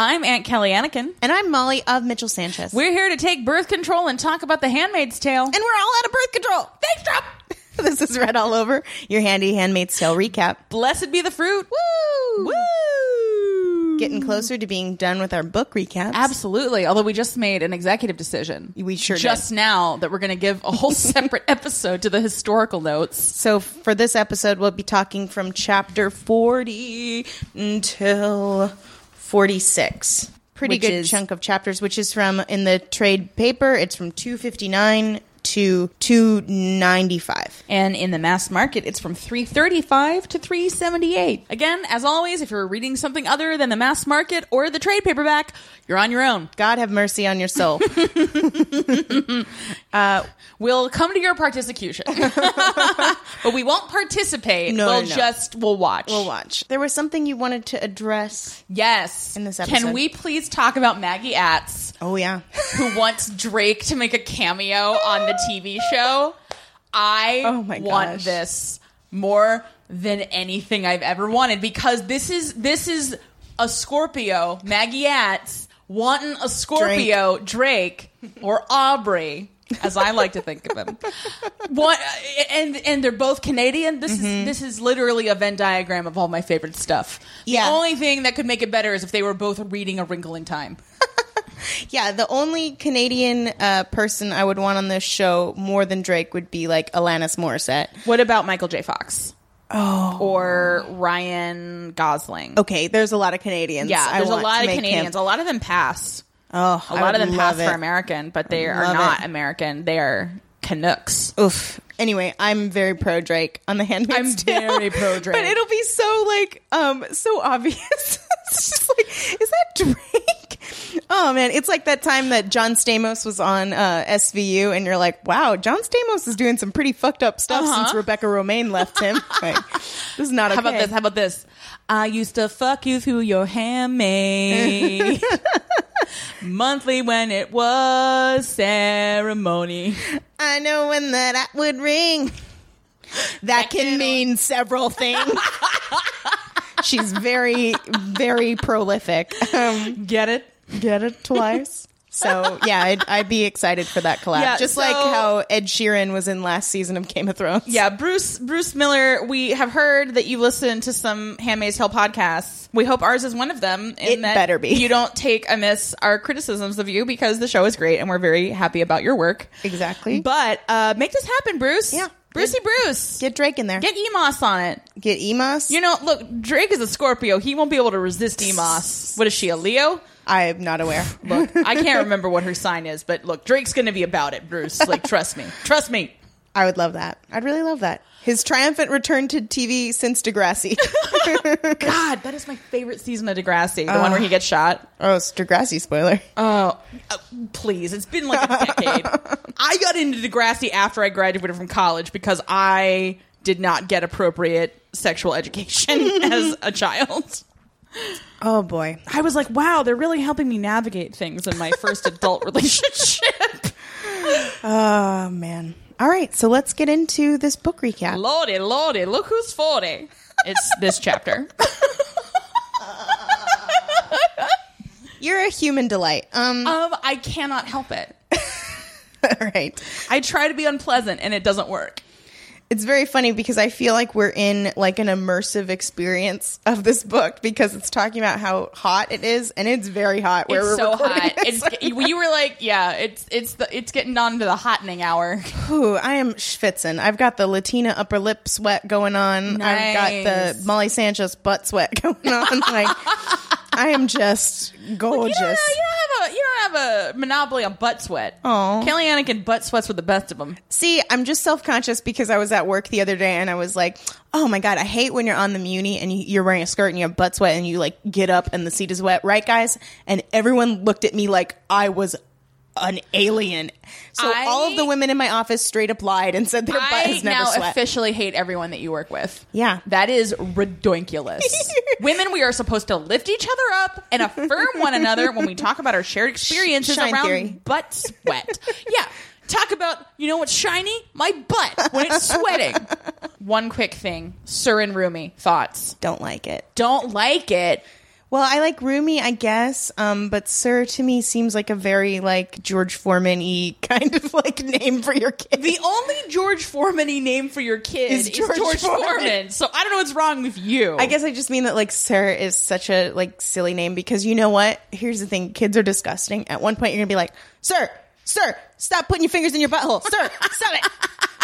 I'm Aunt Kelly Anakin. And I'm Molly of Mitchell Sanchez. We're here to take birth control and talk about The Handmaid's Tale. and we're all out of birth control. Thanks, Trump! this is Red All Over, your handy Handmaid's Tale recap. Blessed be the fruit. Woo! Woo! Getting closer to being done with our book recaps. Absolutely. Although we just made an executive decision. We sure did. Just now that we're going to give a whole separate episode to the historical notes. So for this episode, we'll be talking from chapter 40 until 46. Pretty good is- chunk of chapters, which is from in the trade paper. It's from 259 to 295. And in the mass market, it's from 335 to 378. Again, as always, if you're reading something other than the mass market or the trade paperback, you're on your own. God have mercy on your soul. Uh, we'll come to your participation. but we won't participate. No, we'll no, no. just we'll watch. we'll watch. There was something you wanted to address. Yes. In this episode Can we please talk about Maggie Atz, Oh, yeah. who wants Drake to make a cameo on the TV show? I Oh my want gosh. this more than anything I've ever wanted because this is this is a Scorpio, Maggie Atz wanting a Scorpio, Drake, or Aubrey. As I like to think of him, what and and they're both Canadian. This is mm-hmm. this is literally a Venn diagram of all my favorite stuff. The only thing that could make it better is if they were both reading A Wrinkle in Time. Yeah, the only Canadian uh, person I would want on this show more than Drake would be like Alanis Morissette. What about Michael J. Fox? Oh, or Ryan Gosling? Okay, there's a lot of Canadians. Yeah, I there's a lot of Canadians. him- A lot of them pass. Oh, A lot of them pass love for. American, but they are not it. American. They are Canucks. Oof. Anyway, I'm very pro Drake on the Handmaid's I'm Tale. very pro Drake. but it'll be so like um so obvious. it's just like, is that Drake? Oh man, it's like that time that John Stamos was on uh, SVU, and you're like, wow, John Stamos is doing some pretty fucked up stuff Uh-huh. since Rebecca Romijn left him. Like, this is not okay. How about this? How about this? I used to fuck you through your handmaid. Monthly when it was ceremony. I know when that would ring. That can mean several things. She's very, very prolific. Um, Get it? Get it twice. So yeah, I'd, I'd be excited for that collab. Yeah, Just so- like how Ed Sheeran was in last season of Game of Thrones. Yeah, Bruce Bruce Miller. We have heard that you listen to some Handmaid's Tale podcasts. We hope ours is one of them. and It that better be. You don't take amiss our criticisms of you because the show is great and we're very happy about your work. exactly. But uh, make this happen, Bruce. Yeah. Brucey Bruce. Get Drake in there. Get Emos on it. Get Emos. You know, look, Drake is a Scorpio. He won't be able to resist Emos. What is she, a Leo? I'm not aware. Look, I can't remember what her sign is, but look, Drake's going to be about it, Bruce. Like, trust me. Trust me. I would love that. I'd really love that. His triumphant return to TV since Degrassi. God, that is my favorite season of Degrassi, the one where he gets shot. oh, it's Degrassi spoiler. Oh, uh, please. It's been like a decade. I got into Degrassi after I graduated from college because I did not get appropriate sexual education as a child. Oh boy. I was like, wow, they're really helping me navigate things in my first adult relationship. Oh man. All right, so let's get into this book recap. Lordy, lordy, look who's 40. It's this chapter. You're a human delight. Um, Um, I cannot help it. all right. I try to be unpleasant and it doesn't work. It's very funny because I feel like we're in like an immersive experience of this book because it's talking about how hot it is, and it's very hot. Where It's we're so hot. It's you were like, yeah, it's it's the it's getting on to the hottening hour. Ooh, I am schwitzing. I've got the Latina upper lip sweat going on. I've got the Molly Sanchez butt sweat going on. like I am just gorgeous. You don't, you don't have a you don't have a monopoly on butt sweat. Aw. Kelly Anakin butt sweats with the best of them. See, I'm just self conscious because I was at work the other day and I was like, oh my God, I hate when you're on the Muni and you're wearing a skirt and you have butt sweat and you like get up and the seat is wet, right, guys? And everyone looked at me like I was an alien. So I- all of the women in my office straight up lied and said their butt I has never now sweat. officially hate everyone that you work with. Yeah. That is ridiculous. Women, we are supposed to lift each other up and affirm one another when we talk about our shared experiences Shine around theory. butt sweat. yeah. Talk about, you know what's shiny? My butt when it's sweating. One quick thing. Sir and Rumi, thoughts. Don't like it. Don't like it. Well, I like Rumi, I guess, um, but Sir to me seems like a very like George Foreman y kind of like name for your kid. The only George Foreman name for your kid Is is, George George, Foreman. Foreman. So I don't know what's wrong with you. I guess I just mean that like Sir is such a like silly name because you know what? Here's the thing: kids are disgusting. At one point, you're gonna be like, "Sir, sir, stop putting your fingers in your butthole, sir, stop it,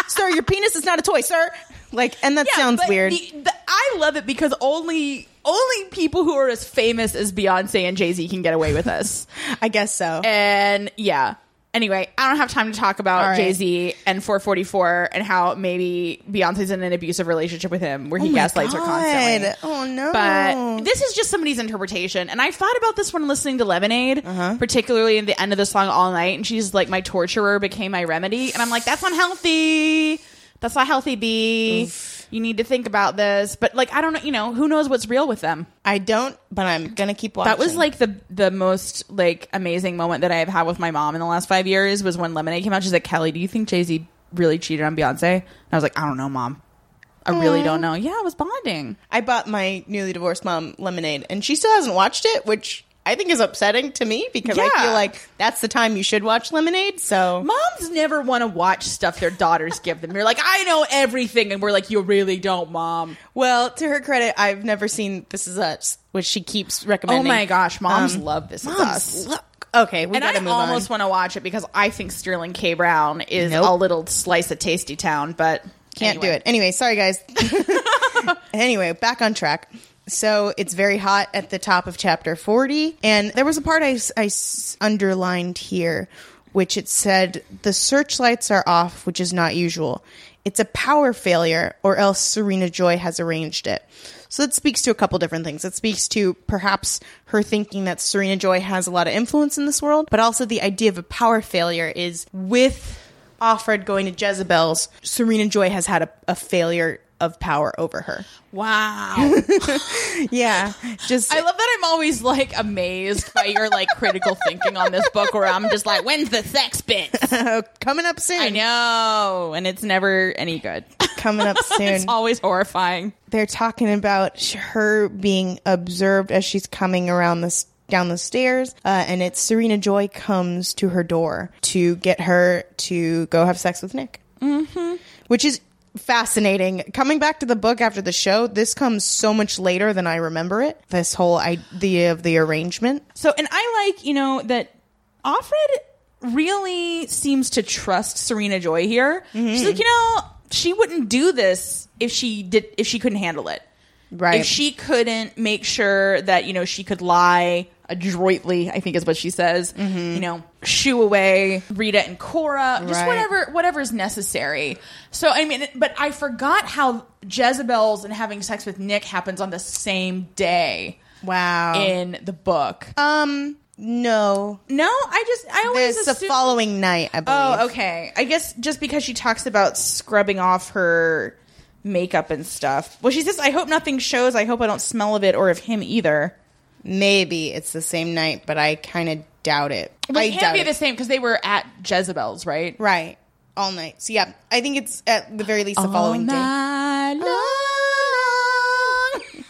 sir, your penis is not a toy, sir." Like, and that Yeah, sounds weird. the- the- I love it because only only people who are as famous as Beyonce and Jay Z can get away with this. I guess so. and yeah. Anyway, I don't have time to talk about. Jay Z and 444 and how maybe Beyonce's in an abusive relationship with him where he Oh my gaslights her constantly. God. Oh no! But this is just somebody's interpretation. And I thought about this when listening to Lemonade, Uh-huh. particularly in the end of the song All Night. And she's like, my torturer became my remedy. And I'm like, that's unhealthy. That's not healthy, B. You need to think about this. But like, I don't know, you know, who knows what's real with them? I don't, but I'm gonna keep watching. That was like the the most like amazing moment that I have had with my mom in the last five years was when Lemonade came out. She's like, Kelly, do you think Jay Z really cheated on Beyonce? And I was like, I don't know, mom. I really don't know. Yeah, I was bonding. I bought my newly divorced mom lemonade, and she still hasn't watched it, which I think is upsetting to me because I feel like that's the time you should watch Lemonade. So Moms never want to watch stuff their daughters give them. They're like, I know everything, and we're like, you really don't, mom. Well, to her credit, I've never seen This Is Us, which she keeps recommending. Oh my gosh, moms Um, love this. Is Us. look. Okay, we And gotta I move almost want to watch it because I think Sterling K. Brown is Nope. a little slice of Tasty Town, but Can't do it. Anyway, sorry guys. anyway, back on track. So it's very hot at the top of chapter 40. And there was a part I, I underlined here, which it said, the searchlights are off, which is not usual. It's a power failure, or else Serena Joy has arranged it. So that speaks to a couple different things. It speaks to perhaps her thinking that Serena Joy has a lot of influence in this world, but also the idea of a power failure is with Offred going to Jezebel's, Serena Joy has had a, a failure of power over her. Wow. Yeah, just I love that I'm always like amazed by your like critical thinking on this book where I'm just like, when's the sex bit? coming up soon. I know. And it's never any good. coming up soon. It's always horrifying. They're talking about her being observed as she's coming around this down the stairs, uh, and it's Serena Joy comes to her door to get her to go have sex with Nick, mm-hmm. which is fascinating. Coming back to the book after the show, this comes so much later than I remember it. This whole idea of the arrangement. So, and I like, you know, that Offred really seems to trust Serena Joy here. She's mm-hmm. like, you know, she wouldn't do this if she did if she couldn't handle it. Right. If she couldn't make sure that, you know, she could lie adroitly, I think is what she says, you know, shoo away Rita and Cora, just Right. whatever whatever's necessary. So I mean, but I forgot how Jezebel's and having sex with Nick happens on the same day Wow. in the book. um, no. No, I just I always There's the following night, I believe. Oh, okay. I guess just because she talks about scrubbing off her makeup and stuff. Well, she says, "I hope nothing shows. I hope I don't smell of it or of him either." Maybe it's the same night, but I kind of doubt it. But I it can't be it. the same because they were at Jezebel's, right? Right. All night. So yeah, I think it's at the very least the following day. night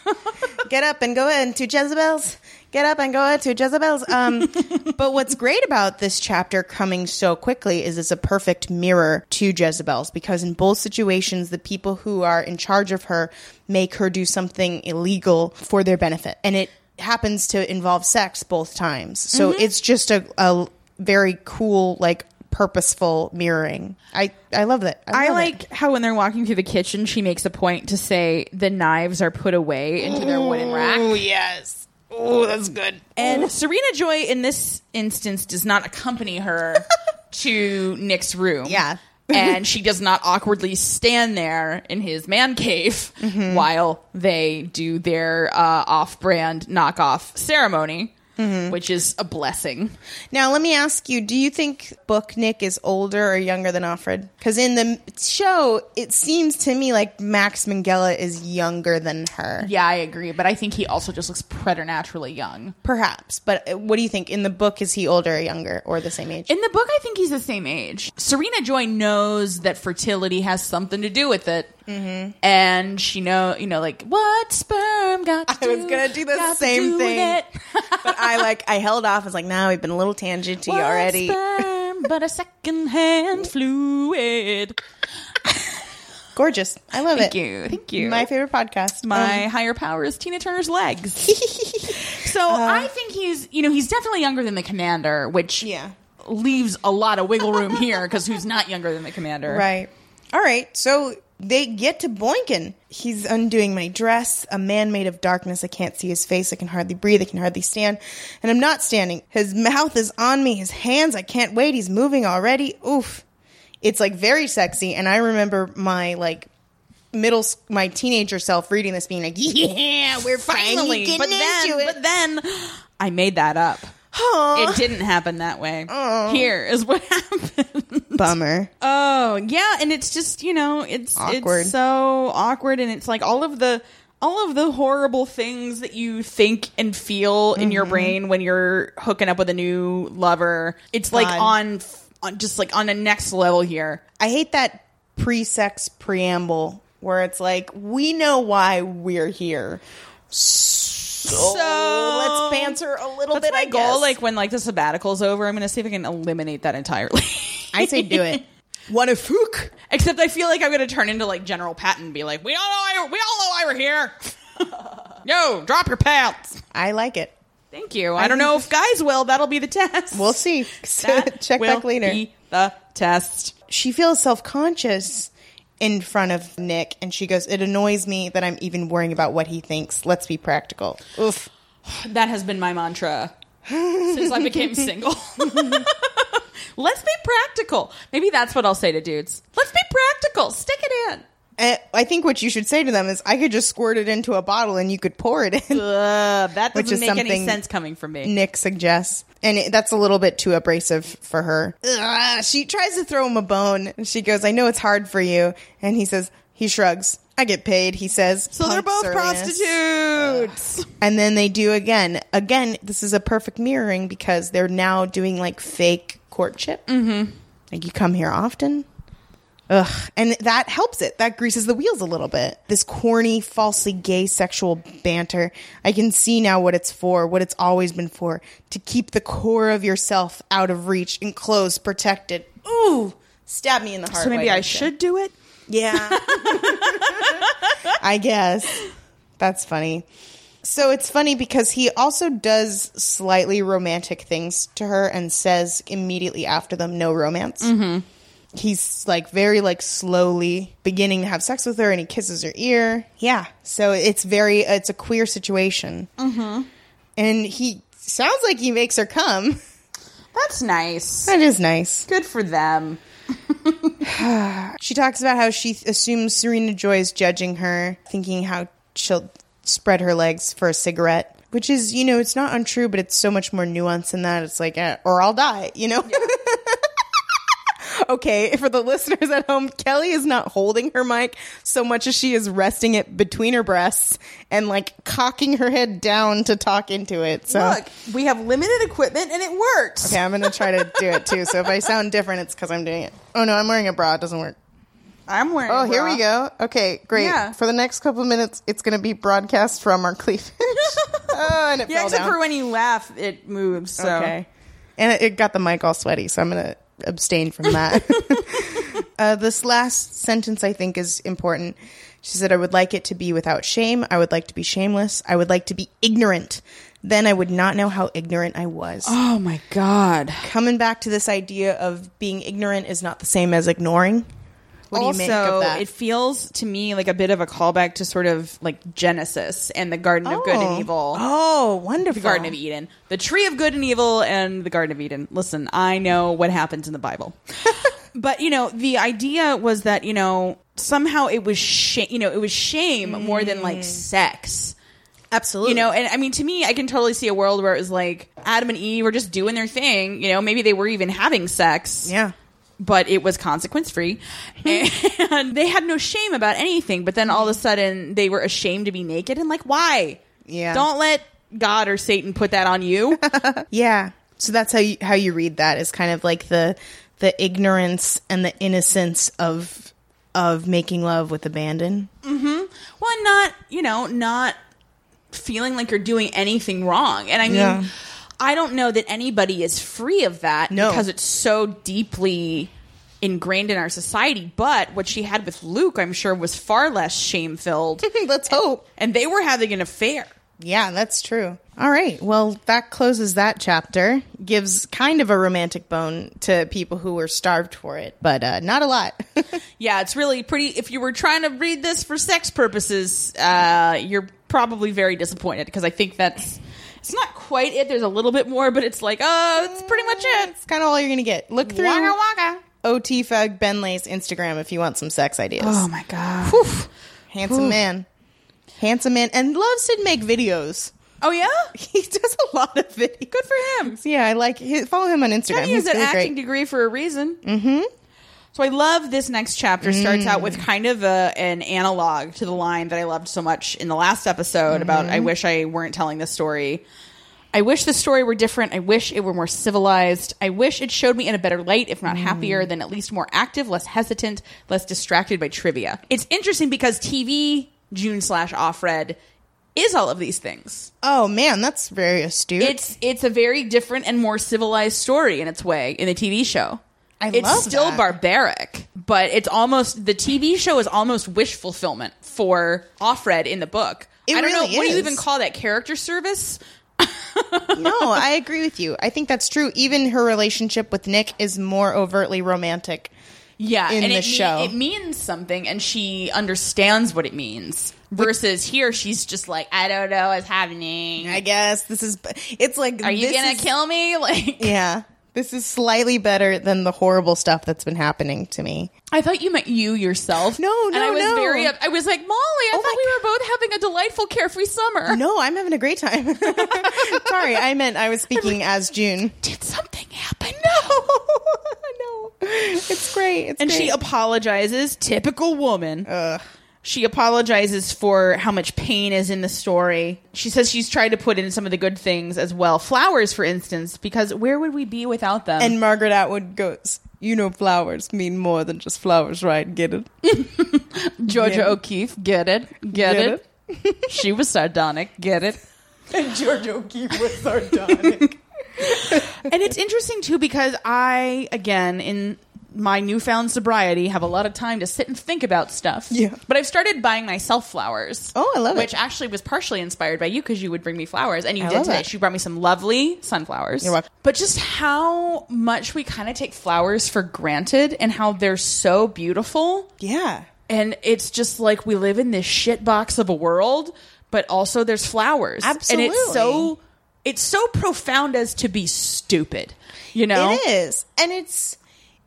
Get up and go into Jezebel's. Get up and go into Jezebel's. Um, but what's great about this chapter coming so quickly is it's a perfect mirror to Jezebel's because in both situations, the people who are in charge of her make her do something illegal for their benefit. And it happens to involve sex both times. So mm-hmm. it's just a, a very cool, like, purposeful mirroring. I, I love that. I love it. like how when they're walking through the kitchen, she makes a point to say the knives are put away into their wooden rack. Oh, yes. Oh, that's good. And Serena Joy, in this instance, does not accompany her to Nick's room. Yeah. And she does not awkwardly stand there in his man cave Mm-hmm. while they do their uh, off brand knockoff ceremony, Mm-hmm. which is a blessing. Now, let me ask you: Do you think Book Nick is older or younger than Offred? Because in the show, it seems to me like Max Minghella is younger than her. Yeah, I agree, but I think he also just looks preternaturally young. Perhaps, but uh, what do you think? In the book, is he older or younger or the same age? In the book, I think he's the same age. Serena Joy knows that fertility has something to do with it. And she know you know like what sperm got. To I was gonna do the same do thing. but I like I held off. I was like, "Nah, we've been a little tangenty What already." sperm but a secondhand fluid. Gorgeous. I love Thank it. you, thank you. My favorite podcast. my Um, higher power is Tina Turner's legs. so I think he's, you know, he's definitely younger than the commander, which Yeah. leaves a lot of wiggle room here because who's not younger than the commander? Right. All right. So they get to Boynton. He's undoing my dress. A man made of darkness. I can't see his face. I can hardly breathe. I can hardly stand. And I'm not standing. His mouth is on me. His hands. I can't wait. He's moving already. Oof. It's like very sexy. And I remember my like middle, my teenager self reading this being like, yeah, we're finally, Finally, getting but then, into it. but then I made that up. Aw. It didn't happen that way. Here is what happened. Bummer. Oh yeah, and it's just you know it's Awkward. it's so awkward, and it's like all of the all of the horrible things that you think and feel in Mm-hmm. your brain when you're hooking up with a new lover. It's like on on just like on a next level here. I hate that pre-sex preamble where it's like, we know why we're here. So, let's banter a little That's bit. my I goal. guess. Like when like the sabbatical's over, I'm gonna see if I can eliminate that entirely. I say, do it. What a fook! Except I feel like I'm gonna turn into like General Patton and be like, "We all know why, we all know why we're here." Yo, drop your pants. I like it. Thank you. I, don't know if guys will. That'll be the test. We'll see. Check back later. Be the test. she feels self-conscious in front of Nick, and she goes, "It annoys me that I'm even worrying about what he thinks. Let's be practical." Oof. That has been my mantra since I became single. Let's be practical. Maybe that's what I'll say to dudes. Let's be practical. Stick it in. And I think what you should say to them is, "I could just squirt it into a bottle, and you could pour it in." Uh, that Which doesn't is make any sense coming from me. Nick suggests. And it, that's a little bit too abrasive for her. Ugh, she tries to throw him a bone. And she goes, I know it's hard for you. And he says, he shrugs. I get paid, he says. So they're both surliness. prostitutes. And then they do again. Again, this is a perfect mirroring because they're now doing like fake courtship. Mm-hmm. Like you come here often. Ugh. And that helps it. That greases the wheels a little bit. This corny, falsely gay sexual banter. I can see now what it's for, what it's always been for. To keep the core of yourself out of reach, enclosed, protected. Ooh. Stab me in the heart. So maybe I should do it. Yeah. I guess. That's funny. So it's funny because he also does slightly romantic things to her and says immediately after them, no romance. Mm-hmm. He's like very like slowly beginning to have sex with her and he kisses her ear. Yeah. So it's very, it's a queer situation. Mm-hmm. And he sounds like he makes her come. That's nice. That is nice. Good for them. She talks about how she assumes Serena Joy is judging her, thinking how she'll spread her legs for a cigarette. Which is, you know, it's not untrue, but it's so much more nuanced than that. It's like, eh, or I'll die, you know? Okay, for the listeners at home, Kelly is not holding her mic so much as she is resting it between her breasts and like cocking her head down to talk into it. So, Look, we have limited equipment and it works. okay, I'm going to try to do it too. So if I sound different, it's because I'm doing it. Oh no, I'm wearing a bra. It doesn't work. I'm wearing. Oh, here we go. Okay, great. Yeah. For the next couple of minutes, it's going to be broadcast from our cleavage. oh, and it Yeah, fell except down. for when you laugh, it moves. So. Okay. And it, it got the mic all sweaty, so I'm going to abstain from that. uh, this last sentence, I think, is important. She said, I would like it to be without shame. I would like to be shameless. I would like to be ignorant. Then I would not know how ignorant I was. Oh my god. Coming back to this idea of being ignorant is not the same as ignoring. What also, do you make of that? it feels to me like a bit of a callback to sort of like Genesis and the Garden of Good and oh. Evil. Oh, wonderful. The Garden of Eden. The Tree of Good and Evil and the Garden of Eden. Listen, I know what happens in the Bible. but, you know, the idea was that, you know, somehow it was shame, you know, it was shame more than like mm. sex. Absolutely. You know, and I mean, to me, I can totally see a world where it was like Adam and Eve were just doing their thing. You know, maybe they were even having sex. yeah. But it was consequence free. and they had no shame about anything. But then all of a sudden they were ashamed to be naked. And like, why? Yeah. Don't let God or Satan put that on you. Yeah. So that's how you how you read that is kind of like the the ignorance and the innocence of of making love with abandon. Mm-hmm. Well, not, you know, not feeling like you're doing anything wrong. And I mean, Yeah. I don't know that anybody is free of that No. because it's so deeply ingrained in our society. But what she had with Luke, I'm sure, was far less shame filled. Let's hope. and they were having an affair. Yeah, that's true. All right. Well, that closes that chapter. Gives kind of a romantic bone to people who were starved for it, but uh, not a lot. Yeah, it's really pretty. If you were trying to read this for sex purposes, uh, you're probably very disappointed because I think that's it's not quite it. There's a little bit more, but it's like, oh, it's pretty much it. It's kind of all you're going to get. Look through Waka waka. OT Fagbenle's Instagram if you want some sex ideas. Oh my god. Handsome man. Handsome man. And loves to make videos. Oh yeah. He does a lot of videos. Good for him. Yeah, I like his, follow him on Instagram. He has He's an really acting great. degree for a reason. Mm-hmm. So I love this next chapter. Starts out with mm. kind of a, an analog to the line that I loved so much in the last episode about I mm-hmm. wish I weren't telling this story. I wish the story were different. I wish it were more civilized. I wish it showed me in a better light, if not happier, mm. then at least more active, less hesitant, less distracted by trivia. It's interesting because TV June slash Offred is all of these things. Oh man, that's very astute. It's it's a very different and more civilized story in its way in the TV show. I it's still that. barbaric, but it's almost the TV show is almost wish fulfillment for Offred in the book. It I don't really know what do you even call that character service. no, I agree with you. I think that's true. Even her relationship with Nick is more overtly romantic. Yeah, in and the it, show. it means something, and she understands what it means. Versus here, she's just like, I don't know what's happening. I guess this is. It's like, Are you gonna is- kill me? Like, Yeah, this is slightly better than the horrible stuff that's been happening to me. I thought you meant you yourself. No, and I no, was no. very. I was like, Molly, I Oh thought my we were both having a delightful, carefree summer. No, I'm having a great time. Sorry, I meant I was speaking as June. Did something happen? No, no, it's great. It's And great. she apologizes. Typical woman. Ugh. She apologizes for how much pain is in the story. She says she's tried to put in some of the good things as well. Flowers, for instance, because where would we be without them? and Margaret Atwood goes, "You know, flowers mean more than just flowers, right? Get it? Georgia Yeah. O'Keeffe, get it? Get, Get it? she was sardonic. Get it? And Georgia O'Keeffe was sardonic. and it's interesting too because I, again, in my newfound sobriety, have a lot of time to sit and think about stuff. Yeah. But I've started buying myself flowers. Oh, I love it. Which actually was partially inspired by you because you would bring me flowers, and you I did today. She brought me some lovely sunflowers. You're welcome. But just how much we kind of take flowers for granted, and how they're so beautiful. yeah, And it's just like we live in this shit box of a world, but also there's flowers. Absolutely. And it's so it's so profound as to be stupid. You know? It is. And it's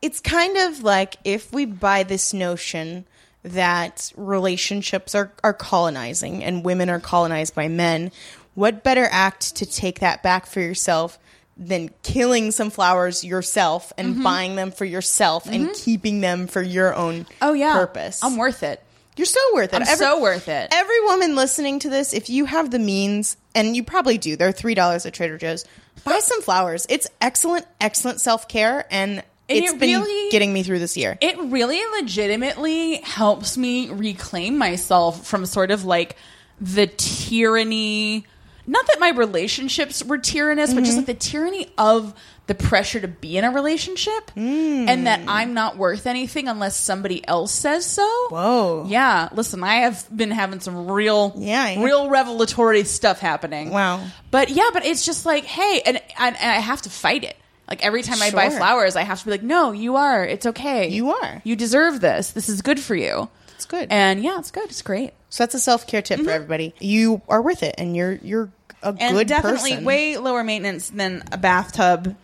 it's kind of like if we buy this notion that relationships are, are colonizing and women are colonized by men, what better act to take that back for yourself than killing some flowers yourself and Mm-hmm. buying them for yourself and keeping them for your own Oh yeah. purpose. I'm worth it. You're so worth it. I'm so worth it. Every woman listening to this, if you have the means, and you probably do, they're three dollars at Trader Joe's. Buy some flowers. It's excellent, excellent self care, and it's it been really- getting me through this year. It really legitimately helps me reclaim myself from sort of like the tyranny. Not that my relationships were tyrannous, but just mm-hmm. like the tyranny of the pressure to be in a relationship and that mm. I'm not worth anything unless somebody else says so. Whoa. Yeah, listen, I have been having some real, Yeah, yeah. real revelatory stuff happening. Wow. But yeah, but it's just like, hey, and, and, and I have to fight it. Like every time I buy Sure. flowers, I have to be like, no, you are. It's okay. You are. You deserve this. This is good for you. It's good. And yeah, it's good. It's great. so that's a self care tip for everybody. You are worth it, and you're you're a Mm-hmm. And good definitely person. way lower maintenance than a bathtub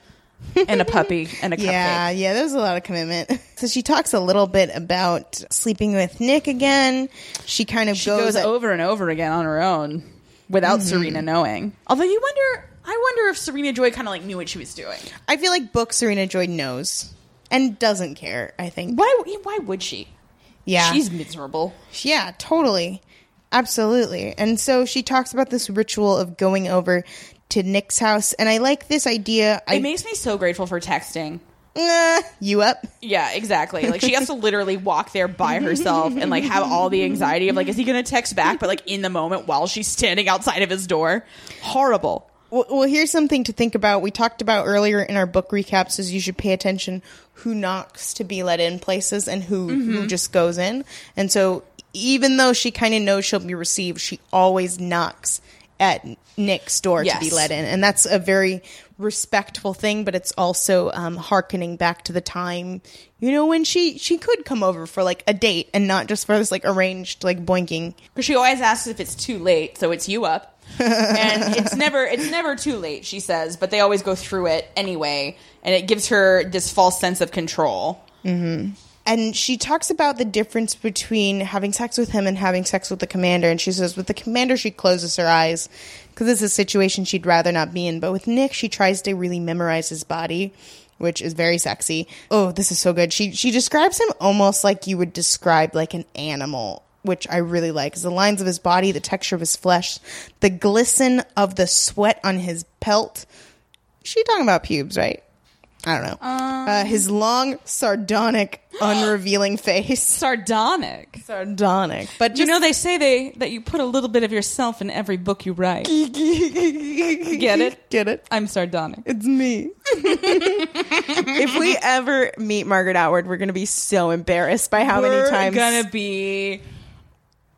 and a puppy and a Yeah, cupcake. yeah, yeah, there's a lot of commitment. So she talks a little bit about sleeping with Nick again. She kind of She goes, goes over and over again on her own without Mm-hmm. Serena knowing. Although you wonder, I wonder if Serena Joy kind of like knew what she was doing. I feel like book Serena Joy knows and doesn't care. I think. Why? Why would she? Yeah, She's miserable. Yeah, totally. Absolutely. And so she talks about this ritual of going over to Nick's house. And I like this idea. I, it makes me so grateful for texting. nah, you up? Yeah, exactly. Like she has to literally walk there by herself and like have all the anxiety of like, is he gonna text back? But like in the moment while she's standing outside of his door, horrible. Well, well, here's something to think about. We talked about earlier in our book recaps is you should pay attention who knocks to be let in places and who Mm-hmm. who just goes in. And so even though she kind of knows she'll be received, she always knocks at Nick's door to be let in. And that's a very respectful thing, but it's also um, harkening back to the time, you know, when she she could come over for like a date and not just for this like arranged like boinking. Because she always asks if it's too late, so it's you up. And it's never it's never too late, she says, but they always go through it anyway, and it gives her this false sense of control. Mm-hmm. and she talks about the difference between having sex with him and having sex with the commander and she says with the commander she closes her eyes because it's a situation she'd rather not be in but with nick she tries to really memorize his body which is very sexy. Oh this is so good. She she describes him almost like you would describe like an animal which I really like is the lines of his body, the texture of his flesh, the glisten of the sweat on his pelt. She talking about pubes, right? I don't know. uh, his long, sardonic, unrevealing face. Sardonic. Sardonic, but You know they say they that you put a little bit of yourself in every book you write. get it? Get it? I'm sardonic. It's me. if we ever meet Margaret Atwood, we're gonna be so embarrassed by how We're many times gonna be.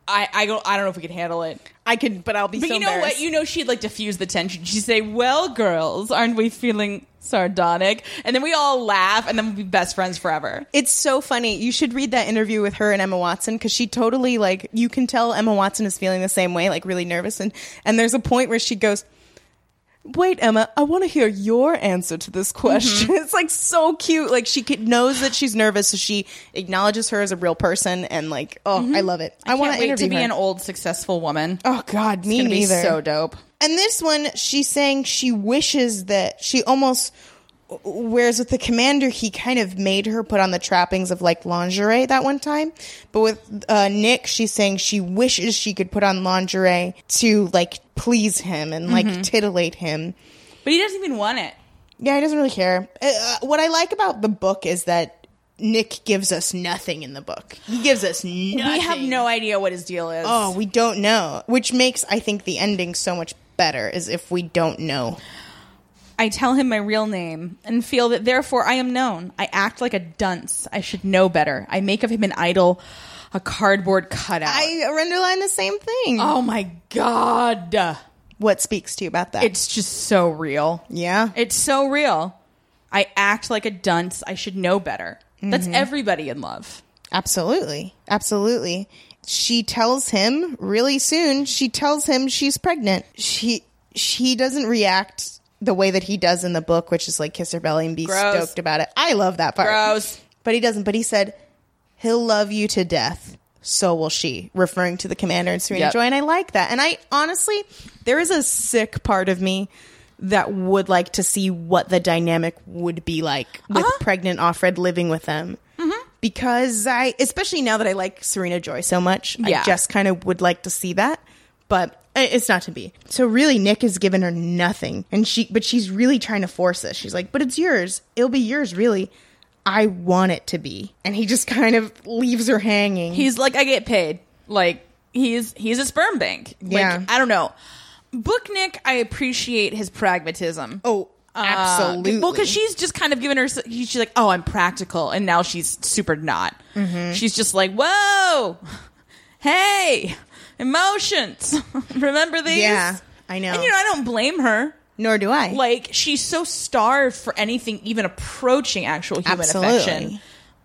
I I don't I don't know if we can handle it. I could, but I'll be. But so you know what? You know she'd like diffuse the tension. She'd say, "Well, girls, aren't we feeling sardonic?" And then we all laugh, and then we'll be best friends forever. It's so funny. You should read that interview with her and Emma Watson because she totally like you can tell Emma Watson is feeling the same way, like really nervous. And and there's a point where she goes, "Wait, Emma, I want to hear your answer to this question." It's like so cute. Like she knows that she's nervous, so she acknowledges her as a real person, and like, oh, I love it. I, want to to be her. an old successful woman. oh God, me it's gonna neither. be so dope. And this one, she's saying she wishes that she almost. Whereas with the commander, he kind of made her put on the trappings of like lingerie that one time. But with uh, Nick, she's saying she wishes she could put on lingerie to like please him and like titillate him. But he doesn't even want it. Yeah, he doesn't really care. Uh, what I like about the book is that Nick gives us nothing in the book. He gives us nothing. We have no idea what his deal is. Oh, we don't know, which makes I think the ending so much better. Is if we don't know. I tell him my real name and feel that therefore I am known. I act like a dunce. I should know better. I make of him an idol, a cardboard cutout. I underline the same thing. oh my god. What speaks to you about that? It's just so real. yeah. It's so real. I act like a dunce. I should know better. That's mm-hmm. everybody in love. Absolutely. Absolutely. She tells him really soon, she tells him she's pregnant. She she doesn't react the way that he does in the book, which is like kiss her belly and be Gross. stoked about it. I love that part. Gross. But he doesn't. But he said, He'll love you to death. So will she, referring to the commander and Serena Yep. Joy. And I like that. And I honestly, there is a sick part of me that would like to see what the dynamic would be like with Uh-huh. pregnant Offred living with them. Mm-hmm. Because I, especially now that I like Serena Joy so much, Yeah. I just kind of would like to see that. But it's not to be. So really, Nick has given her nothing, and she, but she's really trying to force this. She's like, "But it's yours. It'll be yours, really. I want it to be." And he just kind of leaves her hanging. He's like, I get paid. Like he's he's a sperm bank. Like, Yeah. I don't know. Book Nick, I appreciate his pragmatism. oh, Uh, absolutely. well, because she's just kind of given her. She's like, oh, I'm practical, and now she's super not. Mm-hmm. She's just like, whoa, hey, emotions. Remember these? yeah, I know. And you know, I don't blame her. Nor do I. Like she's so starved for anything even approaching actual human Absolutely. affection.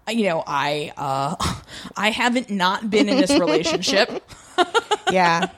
Uh, You know, I uh I haven't not been in this relationship. yeah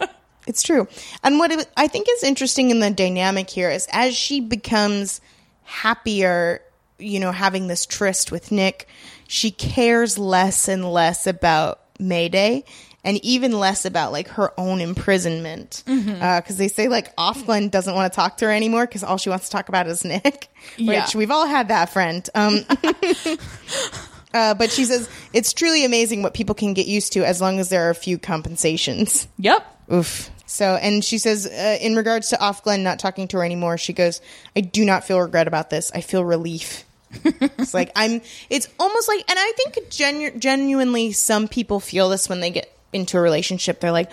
it's true and what it, i think is interesting in the dynamic here is as she becomes happier you know having this tryst with nick she cares less and less about mayday and even less about like her own imprisonment because they say like Offglen doesn't want to talk to her anymore because all she wants to talk about is Nick, which Yeah. we've all had that friend. Um, uh, but she says it's truly amazing what people can get used to as long as there are a few compensations. yep. Oof. So, and she says, uh, in regards to Offglen not talking to her anymore, she goes, I do not feel regret about this. I feel relief. it's like I'm. It's almost like, and I think genu- genuinely, some people feel this when they get into a relationship. They're like,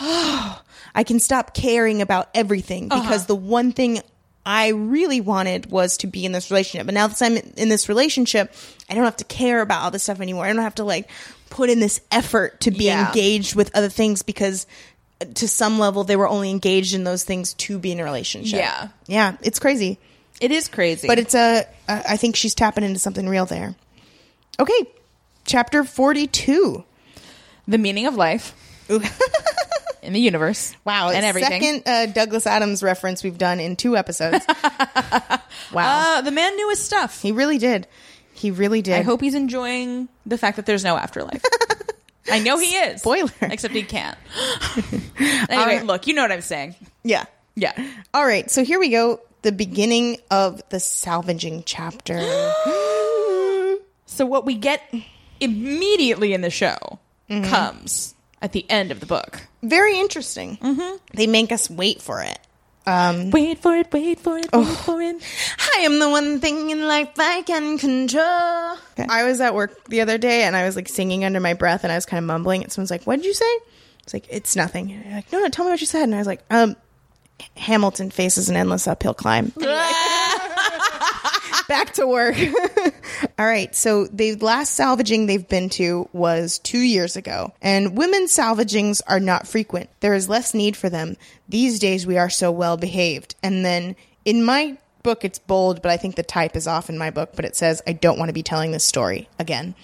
oh, I can stop caring about everything because the one thing I really wanted was to be in this relationship. But now that I'm in this relationship, I don't have to care about all this stuff anymore. I don't have to like put in this effort to be Yeah. engaged with other things because uh, to some level they were only engaged in those things to be in a relationship. Yeah. Yeah, it's crazy. It is crazy. But it's a, I think she's tapping into something real there. Okay. Chapter 42. The meaning of life in the universe. Wow, and everything. Second uh, Douglas Adams reference we've done in two episodes. wow. Uh, the man knew his stuff. he really did. He really did. I hope he's enjoying the fact that there's no afterlife. I know he is. Spoiler. Except he can't. anyway, right. look, you know what I'm saying. Yeah. Yeah. All right, so here we go. The beginning of the salvaging chapter. So what we get immediately in the show Mm-hmm. comes at the end of the book. Very interesting. Mm-hmm. They make us wait for it. Wait for it, wait for it, wait for it. I am the one thing in life I can control. I was at work the other day and I was like singing under my breath and I was kind of mumbling. And someone's like, "What did you say?" It's like it's nothing. Like, no, no, tell me what you said. And I was like, um, Hamilton faces an endless uphill climb. Back to work. All right. So the last salvaging they've been to was two years ago, and women's salvagings are not frequent. There is less need for them. These days we are so well behaved. And then in my book, it's bold, but I think the type is off in my book, but it says, I don't want to be telling this story again.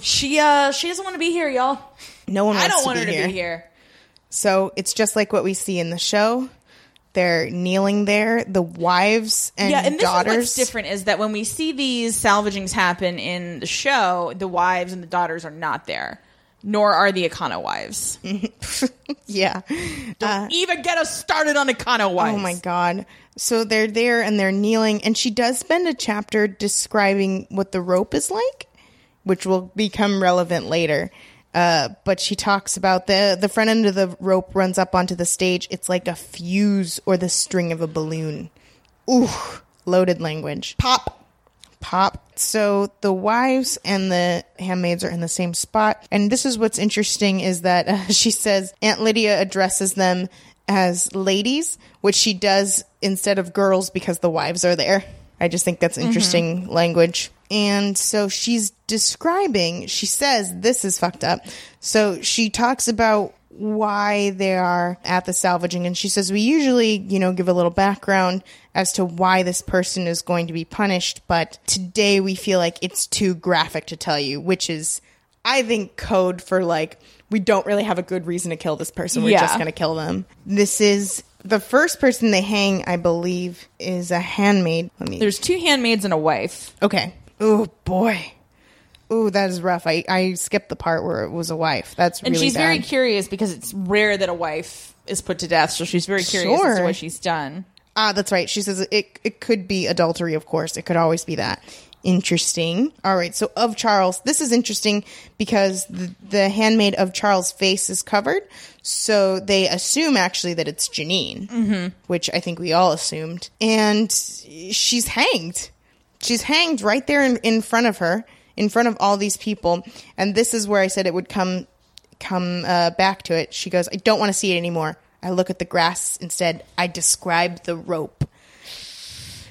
She uh she doesn't want to be here, y'all. No one wants I don't want her to be here. So it's just like what we see in the show. They're kneeling there. The wives and, yeah, and this daughters. is what's different is that when we see these salvagings happen in the show, the wives and the daughters are not there, nor are the Econo wives. Yeah. Don't uh, even get us started on Econo oh wives. Oh my god. So they're there and they're kneeling, and she does spend a chapter describing what the rope is like, which will become relevant later. Uh, but she talks about the the front end of the rope runs up onto the stage. It's like a fuse or the string of a balloon. Ooh, loaded language. Pop. Pop. So the wives and the handmaids are in the same spot. And this is what's interesting is that uh, she says Aunt Lydia addresses them as ladies, which she does instead of girls because the wives are there. I just think that's interesting language. And so she's describing, she says, this is fucked up. So she talks about why they are at the salvaging and she says we usually you know give a little background as to why this person is going to be punished but today we feel like it's too graphic to tell you which is i think code for like we don't really have a good reason to kill this person we're Yeah. just going to kill them this is the first person they hang i believe is a handmaid let me There's two handmaids and a wife. okay oh boy Ooh, that is rough. I, I skipped the part where it was a wife. That's really. And really she's bad. very curious because it's rare that a wife is put to death, so she's very curious as to what she's done. Ah, that's right. She says it it could be adultery, of course. It could always be that. Interesting. All right. So Ofcharles, this is interesting because the, the handmaid of Charles' face is covered. So they assume actually that it's Janine, which I think we all assumed. And she's hanged. She's hanged right there in, in front of her, in front of all these people. And this is where I said it would come come uh, back to it. She goes, I don't want to see it anymore. I look at the grass instead. I describe the rope.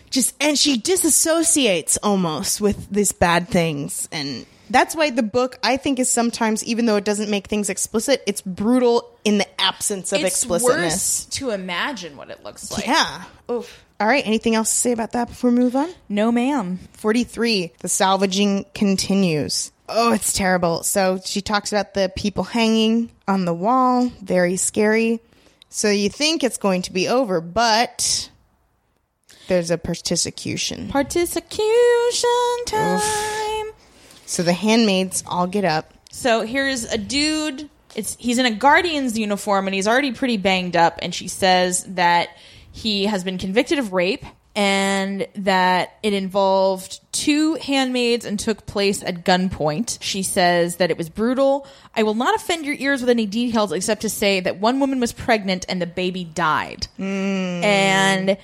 Just and she disassociates almost with these bad things and that's why the book I think is sometimes even though it doesn't make things explicit, it's brutal in the absence of It's explicitness. worse to imagine what it looks like. Yeah. Oof. All right, anything else to say about that before we move on? No, ma'am. 43 the salvaging continues oh it's terrible so she talks about the people hanging on the wall very scary so you think it's going to be over but there's a persecution Participation time. So the handmaids all get up So here's a dude. It's he's in a guardian's uniform and he's already pretty banged up. And she says that he has been convicted of rape and that it involved two handmaids and took place at gunpoint. She says that it was brutal. I will not offend your ears with any details except to say that one woman was pregnant and the baby died. Mm. And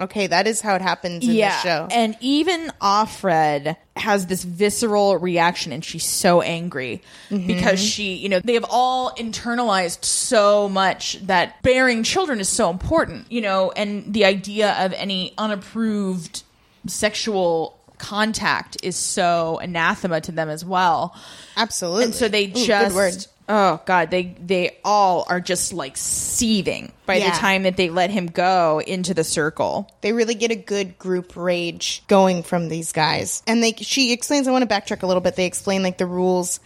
Okay, that is how it happens in the show. And even Offred has this visceral reaction and she's so angry Mm-hmm. because she, you know, they have all internalized so much that bearing children is so important, you know, and the idea of any unapproved sexual contact is so anathema to them as well. Absolutely. And so they just. Oh god, they they all are just like seething by Yeah. the time that they let him go into the circle. They really get a good group rage going from these guys. And they she explains I want to backtrack a little bit. They explain like the rules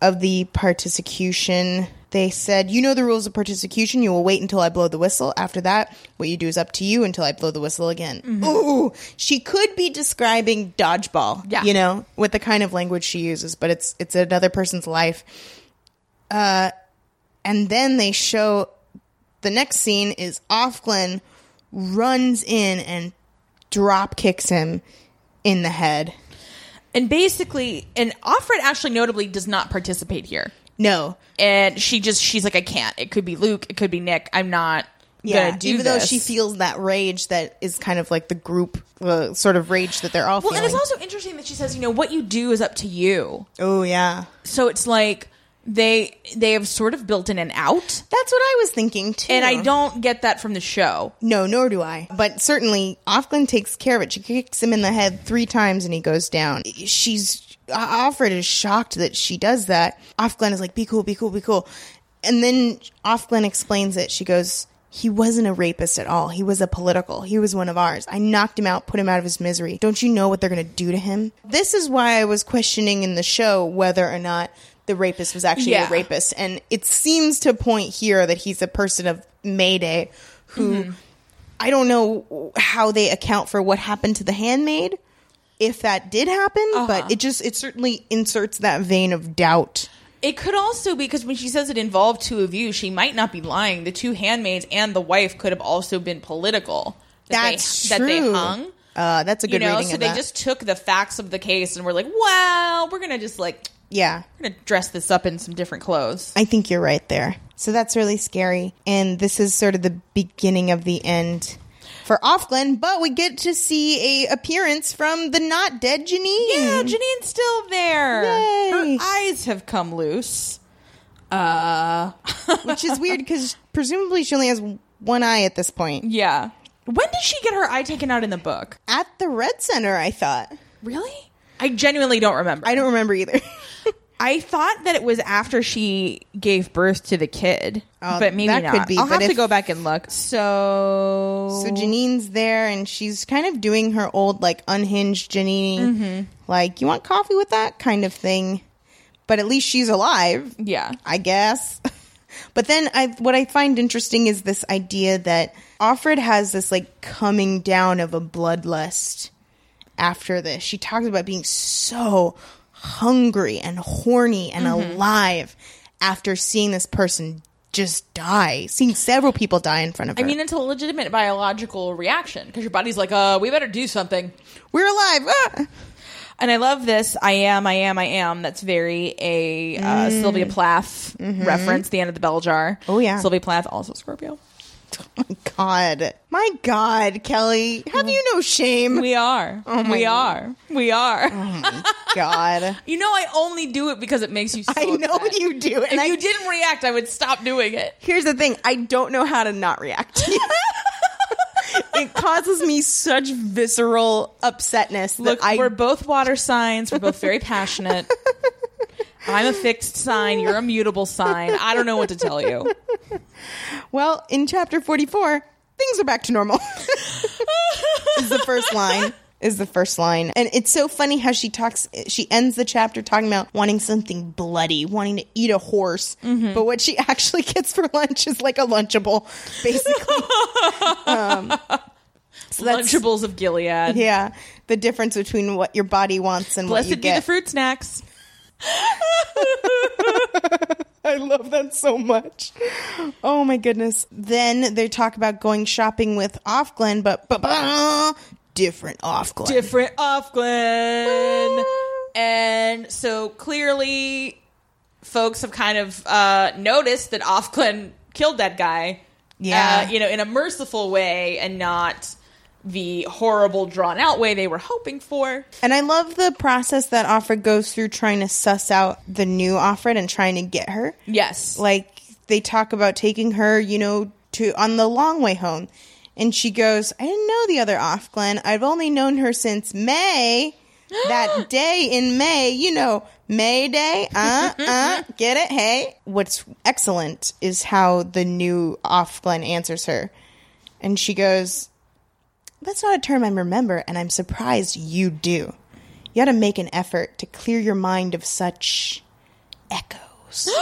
of the participation. They said, "You know the rules of participation. You will wait until I blow the whistle. After that, what you do is up to you until I blow the whistle again." Mm-hmm. Ooh, she could be describing dodgeball, Yeah. you know, with the kind of language she uses, but it's it's another person's life. Uh and then they show the next scene is Offglen runs in and drop kicks him in the head. And basically, and Offred actually notably does not participate here. No. And she just she's like, I can't. It could be Luke. It could be Nick. I'm not Yeah, gonna do even though this. she feels that rage that is kind of like the group uh, sort of rage that they're all well, feeling. and it's also interesting that she says, you know, what you do is up to you. oh yeah. So it's like they they have sort of built in an out, That's what I was thinking too. and I don't get that from the show. No, nor do I. But certainly, Offglen takes care of it. She kicks him in the head three times and he goes down. She's. Offred is shocked that she does that. Offglen is like, be cool, be cool, be cool. And then Offglen explains it. She goes, he wasn't a rapist at all. He was a political. He was one of ours. I knocked him out, put him out of his misery. Don't you know what they're going to do to him? This is why I was questioning in the show whether or not the rapist was actually Yeah. a rapist. And it seems to point here that he's a person of Mayday who I don't know how they account for what happened to the handmaid if that did happen, but it just it certainly inserts that vein of doubt. It could also be because when she says it involved two of you, she might not be lying. The two handmaids and the wife could have also been political. That That's they, true. That they hung. Uh, that's a You good know, reading so they that. just took the facts of the case and were like, "Well, we're gonna just like yeah. we're gonna dress this up in some different clothes." I think you're right there. So that's really scary. And this is sort of the beginning of the end for Offglen, but we get to see a appearance from the not dead Janine. Yeah, Janine's still there. Yay. Her eyes have come loose. Uh, which is weird because presumably she only has one eye at this point. yeah. When did she get her eye taken out in the book? At the Red Center, I thought. Really? I genuinely don't remember. I don't remember either. I thought that it was after she gave birth to the kid, Oh, but maybe that not. could be, I'll have to go back and look. So, So Janine's there, and she's kind of doing her old like unhinged Janine, Mm-hmm. like you want coffee with that kind of thing. But at least she's alive, yeah, I guess. but then I, what I find interesting is this idea that Offred has this like coming down of a bloodlust after this. She talks about being so hungry and horny and Mm-hmm. alive after seeing this person just die, seeing several people die in front of her. I mean it's a legitimate biological reaction because your body's like, "Uh, we better do something." we're alive. Ah! And I love this. I am, I am, I am. That's very a uh, Sylvia Plath reference. The end of the bell jar. Mm. Mm-hmm. Oh, yeah. Sylvia Plath also Scorpio. Oh my god, my god, Kelly, have you no shame? We are. Oh my we are. We are. Oh god, You know, I only do it because it makes you. So I know upset. you do, and If I, you didn't react, I would stop doing it. here's the thing: I don't know how to not react. it causes me such visceral upsetness that Look, I we're both water signs. We're both very passionate. I'm a fixed sign. You're a mutable sign. I don't know what to tell you. Well, in chapter 44, things are back to normal. is the first line. Is the first line. And it's so funny how she talks, she ends the chapter talking about wanting something bloody, wanting to eat a horse. Mm-hmm. But what she actually gets for lunch is like a Lunchable, basically. um, so Lunchables of Gilead. yeah, the difference between what your body wants and Blessed what you be get. the fruit snacks. I love that so much. Oh my goodness. Then they talk about going shopping with Offglen, but ba-ba, different Offglen. Different Offglen. and so clearly, folks have kind of uh, noticed that Offglen killed that guy. Yeah. Uh, you know, in a merciful way and not the horrible, drawn out way they were hoping for. And I love the process that Offred goes through trying to suss out the new Offred and trying to get her. Yes. Like they talk about taking her, you know, to on the long way home. And she goes, I didn't know the other Offglen. I've only known her since May. that day in May, you know, May Day. Uh, uh, get it? Hey. What's excellent is how the new Offglen answers her. And she goes, That's not a term I remember, and I'm surprised you do. You got to make an effort to clear your mind of such echoes.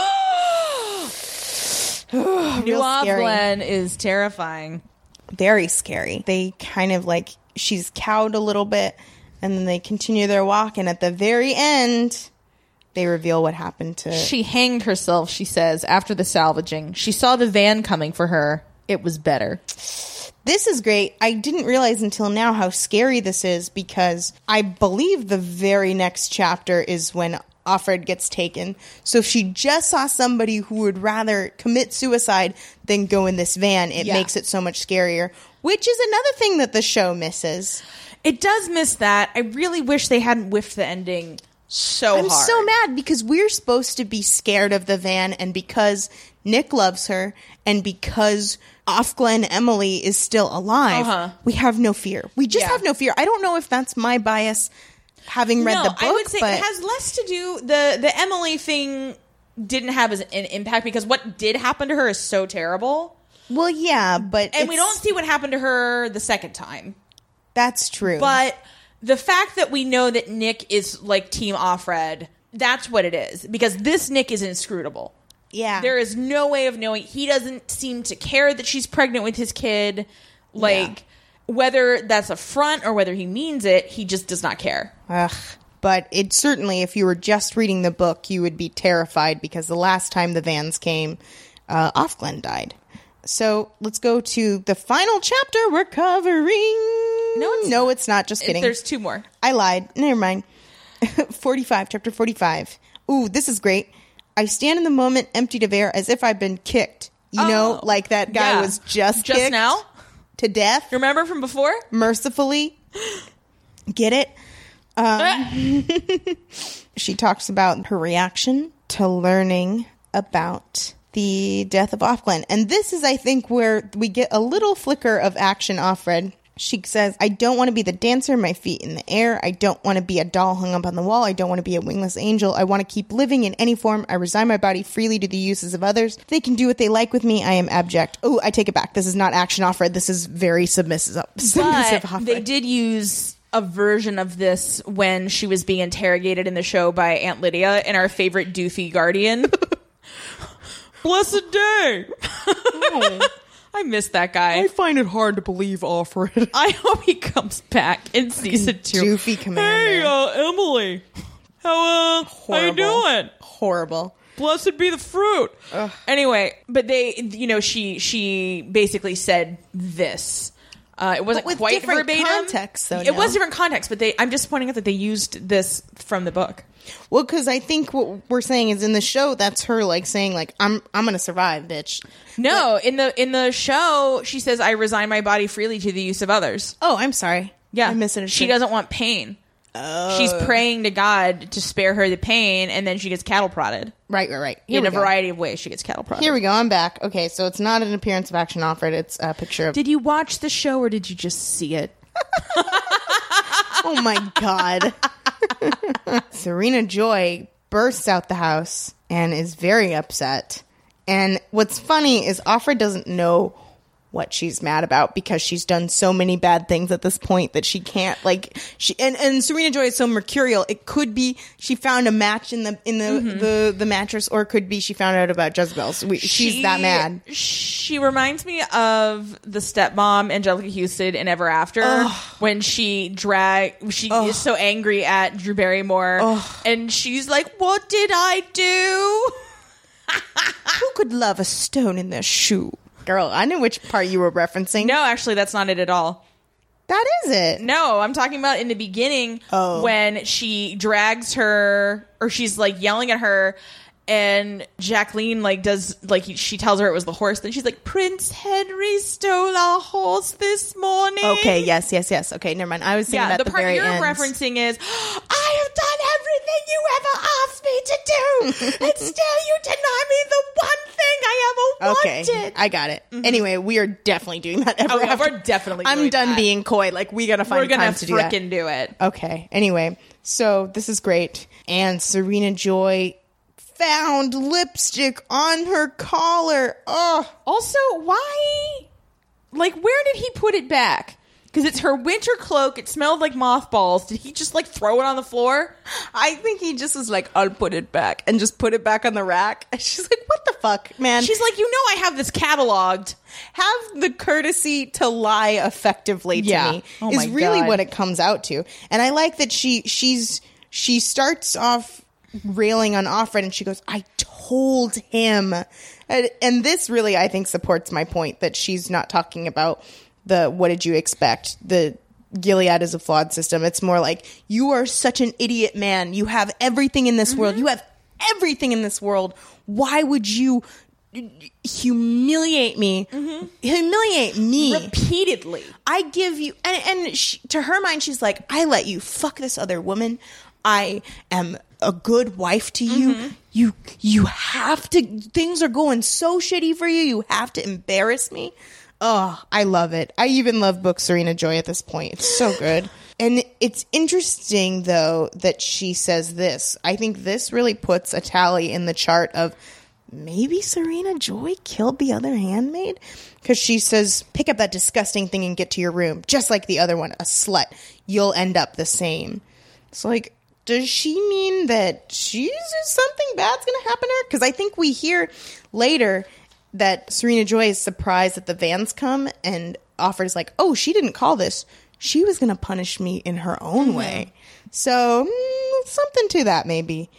Scary. Is terrifying. very scary. They kind of like she's cowed a little bit and then they continue their walk and at the very end they reveal what happened to She hanged herself, she says, after the salvaging. She saw the van coming for her. It was better. This is great. I didn't realize until now how scary this is because I believe the very next chapter is when Offred gets taken. So if she just saw somebody who would rather commit suicide than go in this van, it Yeah. makes it so much scarier, which is another thing that the show misses. It does miss that. I really wish they hadn't whiffed the ending so hard. I'm hard. so mad because we're supposed to be scared of the van, and because Nick loves her, and because Offglen Emily is still alive, Uh-huh. we have no fear. We just Yeah. have no fear. I don't know if that's my bias, having read no, the book. I would say but it has less to do the the Emily thing didn't have as an impact because what did happen to her is so terrible. well, yeah, but And we don't see what happened to her the second time. That's true, But the fact that we know that Nick is like Team Offred, that's what it is. Because this Nick is inscrutable. Yeah, There is no way of knowing. He doesn't seem to care that she's pregnant with his kid. Like, whether that's a front or whether he means it, he just does not care. Ugh. But it certainly, if you were just reading the book, you would be terrified because the last time the vans came, uh, Offglen died. So let's go to the final chapter we're covering. No, it's no, not. it's not. Just kidding. There's two more. I lied. Never mind. 45, chapter 45. Ooh, this is great. I stand in the moment emptied of air as if I've been kicked. You know, Oh, like that guy yeah. was just Just kicked now? to death Remember from before? mercifully. Get it? Um, she talks about her reaction to learning about the death of Offglen. And this is, I think, where we get a little flicker of action Offred. She says, I don't want to be the dancer, my feet in the air. I don't want to be a doll hung up on the wall. I don't want to be a wingless angel. I want to keep living in any form. I resign my body freely to the uses of others. They can do what they like with me. I am abject. Oh, I take it back. This is not action Offred. This is very submissive. submissive But they did use a version of this when she was being interrogated in the show by Aunt Lydia in our favorite doofy guardian. Blessed day. I miss that guy. I find it hard to believe Offred. I hope he comes back in season two. Doofy commander. Hey, uh, Emily. How uh, how you Horrible. doing? Horrible. Blessed be the fruit. Anyway, but they, you know, she she basically said this. Uh, it wasn't But with quite different verbatim. context, though, It was different context, but they. I'm just pointing out that they used this from the book. Well, because I think what we're saying is in the show, that's her like saying like I'm I'm gonna survive, bitch. No, in the in the show, she says, "I resign my body freely to the use of others." Oh, I'm sorry. Yeah, I misunderstood. She doesn't want pain. She's oh. praying to God to spare her the pain, and then she gets cattle prodded Right, right, right. Here in a go. variety of ways. She gets cattle prodded. Here we go. I'm back. Okay, so it's not an appearance of action Offred. It's a picture of. Did you watch the show or did you just see it? oh my god. Serena Joy bursts out the house and is very upset. And what's funny is Offred doesn't know what she's mad about because she's done so many bad things at this point that she can't like she and, and Serena Joy is so mercurial. It could be she found a match in the in the mm-hmm. the, the mattress, or it could be she found out about Jezebel. So we, she's that mad. She reminds me of the stepmom Anjelica Huston in Ever After when she drag she is so angry at Drew Barrymore and she's like, "What did I do?" Who could love a stone in their shoe? Girl, I knew which part you were referencing. No, actually, that's not it at all. That is it. No, I'm talking about in the beginning Oh. when she drags her or she's like yelling at her and Jacqueline like does like she tells her it was the horse. Then she's like, Prince Henry stole our horse this morning. Okay, yes, yes, yes. Okay, never mind. I was thinking Yeah, the the, part you're end. referencing is, I have done everything you ever asked me to do, and still you deny me the one thing I ever Okay, wanted. I got it. Mm-hmm. Anyway, we are definitely doing that. Ever Oh, yeah, we're definitely I'm done that. being coy. Like we gotta find We're gonna time to do that. do it. Okay. Anyway, so this is great. And Serena Joy found lipstick on her collar. Oh, Also, why? Like, where did he put it back? Because it's her winter cloak. It smelled like mothballs. Did he just like throw it on the floor? I think he just was like, I'll put it back and just put it back on the rack. And she's like, what the fuck, man? She's like, you know, I have this cataloged. have the courtesy to lie effectively to Yeah. me Oh is really God. what it comes out to. And I like that she she's she starts off railing on Offred and she goes, I told him. And, and this really I think supports my point that she's not talking about the what did you expect? The Gilead is a flawed system. It's more like you are such an idiot man. You have everything in this world. Mm-hmm. You have everything in this world. Why would you humiliate me? Mm-hmm. Humiliate me. Repeatedly. I give you, and, and she, to her mind, she's like, I let you fuck this other woman. I am a good wife to you. Mm-hmm. You, you have to, things are going so shitty for you. You have to embarrass me. Oh, I love it. I even love book Serena Joy at this point. It's so good. And it's interesting though that she says this. I think this really puts a tally in the chart of maybe Serena Joy killed the other handmaid because she says, "Pick up that disgusting thing and get to your room." Just like the other one, a slut. You'll end up the same. It's like, does she mean that she's something bad's going to happen to her? Because I think we hear later that Serena Joy is surprised that the vans come and offers like, "Oh, she didn't call this. She was going to punish me in her own way." So mm, something to that, maybe.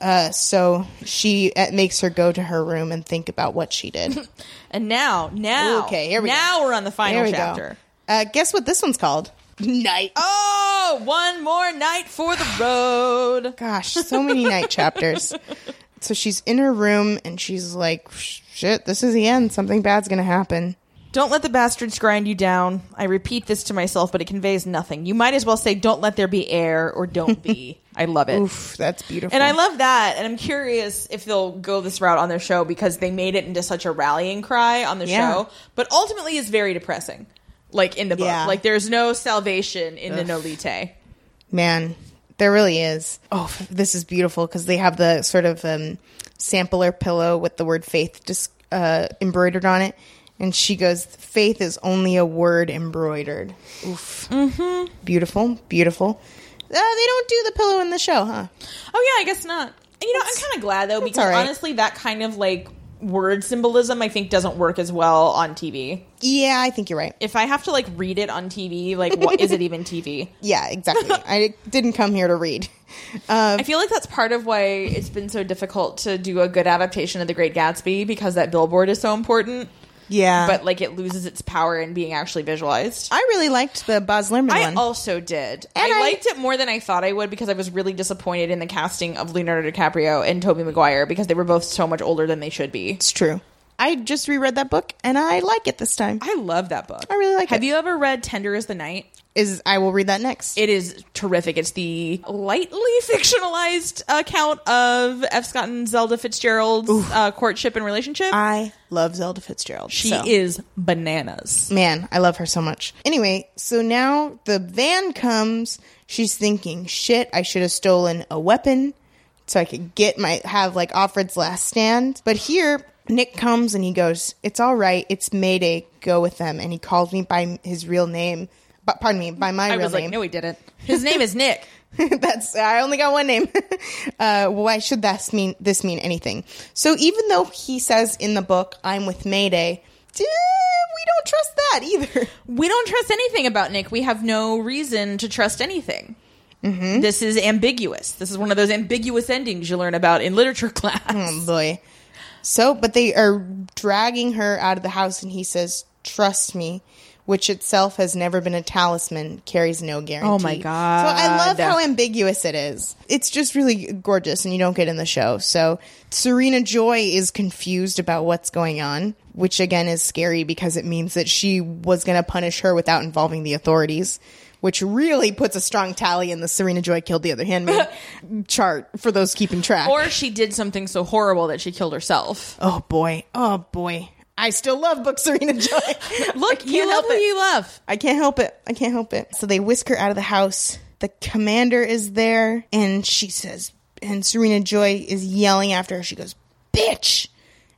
Uh, so she makes her go to her room and think about what she did. And now, now, Okay, here we go. now we're on the final we chapter. Uh, guess what this one's called? Night. Oh, one more night for the road. Gosh, so many night chapters. So she's in her room and she's like, "Shit, this is the end. Something bad's gonna happen." Don't let the bastards grind you down. I repeat this to myself, but it conveys nothing. You might as well say, "Don't let there be air" or "Don't be." I love it. Oof, that's beautiful. And I love that. And I'm curious if they'll go this route on their show because they made it into such a rallying cry on the Yeah. show. But ultimately, it's very depressing. Like in the book, Yeah. like there's no salvation in the Nolite. Man, there really is. Oh, this is beautiful because they have the sort of um, sampler pillow with the word faith just uh, embroidered on it. And she goes, Faith is only a word embroidered. Oof. Mm-hmm. Beautiful, beautiful. Uh, they don't do the pillow in the show, huh? Oh yeah, I guess not. And, you know, I'm kind of glad though because right. honestly, that kind of like word symbolism I think doesn't work as well on TV. Yeah, I think you're right. If I have to like read it on TV, like what is it even TV? Yeah, exactly. I didn't come here to read. Um, I feel like that's part of why it's been so difficult to do a good adaptation of The Great Gatsby because that billboard is so important. Yeah. But like it loses its power in being actually visualized. I really liked the Baz Luhrmann I one. also did. And I, I- liked it more than I thought I would because I was really disappointed in the casting of Leonardo DiCaprio and Tobey Maguire because they were both so much older than they should be. it's true. I just reread that book and I like it this time. I love that book. I really like it. Have it. you ever read Tender Is the Night? Is I will read that next. It is terrific. It's the lightly fictionalized account of F. Scott and Zelda Fitzgerald's uh, courtship and relationship. I love Zelda Fitzgerald. she so. is bananas. Man, I love her so much. Anyway, so now the van comes. She's thinking, shit, I should have stolen a weapon so I could get my, have like Offred's last stand. But here, Nick comes and he goes, it's all right. It's Mayday. Go with them. And he calls me by his real name. But pardon me, by my I real was name. like, no, he didn't. His name is Nick. That's I only got one name. uh, why should this mean this mean anything? So even though he says in the book, "I'm with Mayday," we don't trust that either. We don't trust anything about Nick. We have no reason to trust anything. This is ambiguous. This is one of those ambiguous endings you learn about in literature class. Oh boy. So, but they are dragging her out of the house, and he says, "Trust me, which itself has never been a talisman, carries no guarantee. Oh my God. So I love how ambiguous it is. It's just really gorgeous, and you don't get in the show. So Serena Joy is confused about what's going on, which again is scary because it means that she was going to punish her without involving the authorities. Which really puts a strong tally in the Serena Joy killed the other handmaid chart for those keeping track. Or she did something so horrible that she killed herself. oh boy, oh boy, I still love book Serena Joy. Look, you love who it. you love. I can't help it. I can't help it. So they whisk her out of the house. The commander is there, and she says, and Serena Joy is yelling after her. She goes, "Bitch!"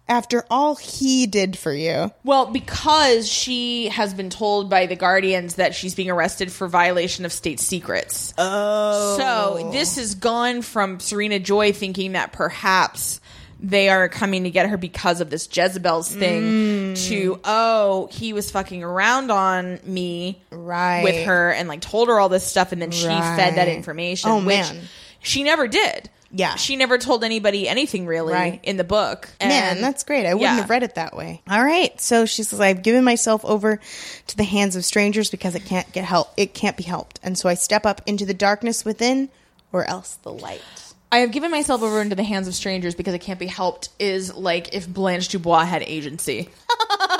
After all he did for you, Well, because she has been told by the Guardians that she's being arrested for violation of state secrets. Oh. So this has gone from Serena Joy thinking that perhaps they are coming to get her because of this Jezebel's thing mm. to, oh, he was fucking around on me Right. with her and like told her all this stuff and then she fed that information. Oh, which man. She never did. Yeah. She never told anybody anything really Right. in the book. man, that's great. I wouldn't yeah. have read it that way. All right, so she says, "I've given myself over to the hands of strangers because it can't get help. It can't be helped, and so I step up into the darkness within, or else the light." I have given myself over into the hands of strangers because it can't be helped is like if Blanche Dubois had agency.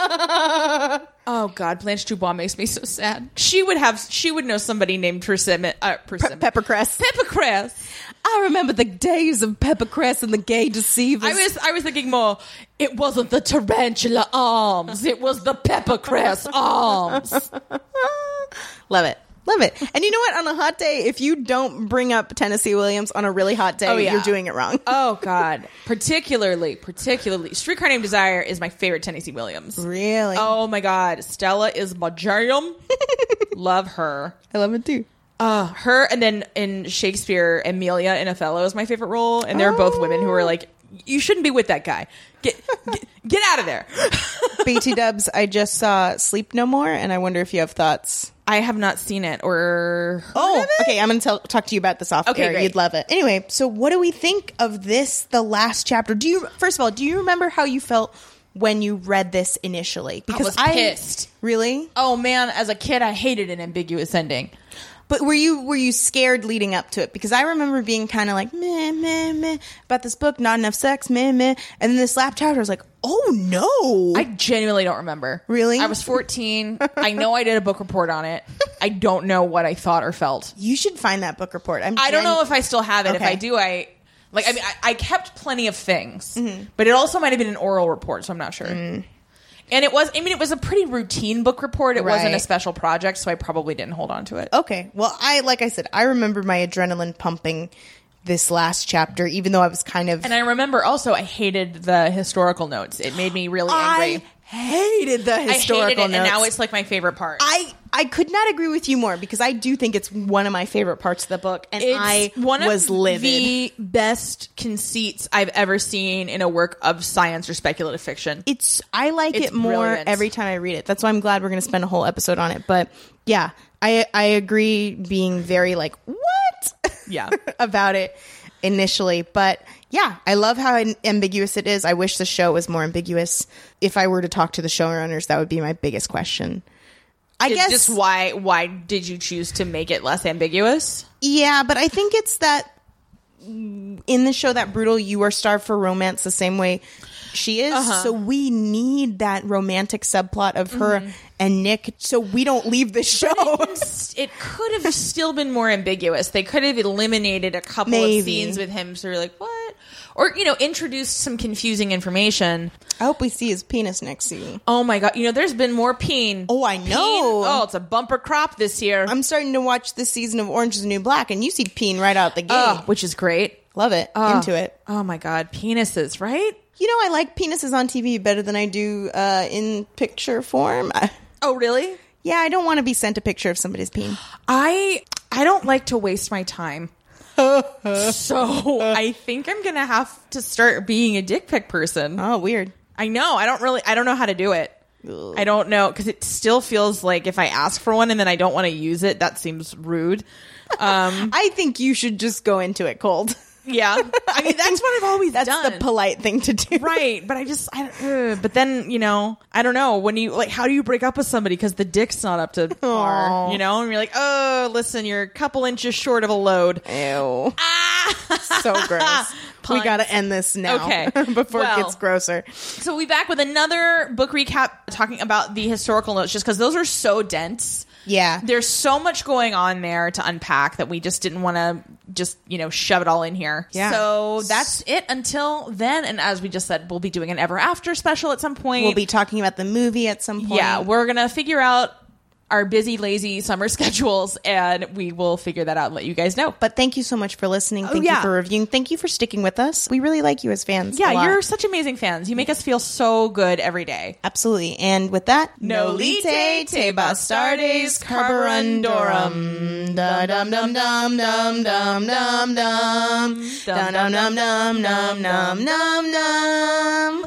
oh god, Blanche Dubois makes me so sad. She would have she would know somebody named Persimmon uh, Persimmon. Peppercress. Peppercress. I remember the days of Peppercress and the gay deceivers. I was I was thinking more it wasn't the tarantula arms, it was the peppercress arms. Love it. Love it. And you know what? On a hot day, if you don't bring up Tennessee Williams on a really hot day, Oh, yeah. you're doing it wrong. Oh god. Particularly, particularly Streetcar Named Desire is my favorite Tennessee Williams. really? Oh my god, Stella is my jam. Love her. I love it too. Uh, her and then in Shakespeare, Emilia in Othello is my favorite role, and they're both women who are like, you shouldn't be with that guy. Get get, get out of there. BT Dubs, I just saw Sleep No More, and I wonder if you have thoughts. I have not seen it or Oh, okay. I'm going to talk to you about this off Okay, air. great. You'd love it. Anyway, so what do we think of this, the last chapter? Do you, first of all, do you remember how you felt when you read this initially? Because I was I, pissed. Really? Oh man, as a kid, I hated an ambiguous ending. But were you were you scared leading up to it? Because I remember being kind of like meh meh meh about this book, not enough sex, meh meh, and then this lap chapter was like, oh no, I genuinely don't remember. Really? I was 14. I know I did a book report on it. I don't know what I thought or felt. you should find that book report. I'm I don't gen- know if I still have it. If I do, I like. I mean, I, I kept plenty of things, Mm-hmm. but it also might have been an oral report, so I'm not sure. And it was. I mean, it was a pretty routine book report. It wasn't a special project, so I probably didn't hold on to it. Okay. Well, I like I said, I remember my adrenaline pumping this last chapter, even though I was kind of And I remember also, I hated the historical notes. It made me really angry. I hated the I historical hated it, notes. and now it's like my favorite part. I I could not agree with you more because I do think it's one of my favorite parts of the book, and It's I one of livid. the best conceits I've ever seen in a work of science or speculative fiction. it's I like It's it more brilliant. every time I read it. That's why I'm glad we're going to spend a whole episode on it. But yeah, I I agree being very like what Yeah. about it initially, but yeah, I love how ambiguous it is. I wish the show was more ambiguous. If I were to talk to the showrunners, that would be my biggest question. I It's guess just why why did you choose to make it less ambiguous? Yeah, but I think it's that in the show that brutal, you are starved for romance the same way she is. Uh-huh. So we need that romantic subplot of her Mm-hmm. and Nick, so we don't leave the show. It could have still been more ambiguous. They could have eliminated a couple Maybe. of scenes with him, so you're like, what? Or you know, introduced some confusing information. I hope we see his penis next season. Oh my god! You know, there's been more peen. Oh, I Peen- know. Oh, it's a bumper crop this year. I'm starting to watch this season of Orange is the New Black, and you see Peen right out the gate. Oh, which is great. Love it. Oh. Into it. Oh my god, penises, right? You know, I like penises on TV better than I do uh, in picture form. I- Oh, really? yeah, I don't want to be sent a picture of somebody's peen. I I don't like to waste my time. so I think I'm gonna have to start being a dick pic person. Oh, weird. I know. I don't really. I don't know how to do it. I don't know because it still feels like if I ask for one and then I don't want to use it, that seems rude. Um, I think you should just go into it cold. Yeah, I mean that's what I've always That's done. the polite thing to do. right, but I just, I, uh, but then you know, I don't know when you like, how do you break up with somebody because the dick's not up to par, you know? And you're like, oh, listen, you're a couple inches short of a load. Ew. so gross. we got to end this now. Okay. before Well. it gets grosser. So we'll back with another book recap talking about the historical notes just because those are so dense. Yeah. There's so much going on there to unpack that we just didn't want to just, you know, shove it all in here. Yeah. So that's it until then. And as we just said, we'll be doing an ever after special at some point. We'll be talking about the movie at some point. Yeah, we're going to figure out our busy, lazy summer schedules, and we will figure that out and let you guys know. But thank you so much for listening. Oh, thank oh, yeah. you for reviewing. Thank you for sticking with us. We really like you as fans. Yeah, you're such amazing fans. You make us feel so good every day. Absolutely. And with that, Nolite te bastardes carborundorum. Dum dum dum dum dum dum dum dum. Dum dum dum dum dum dum dum.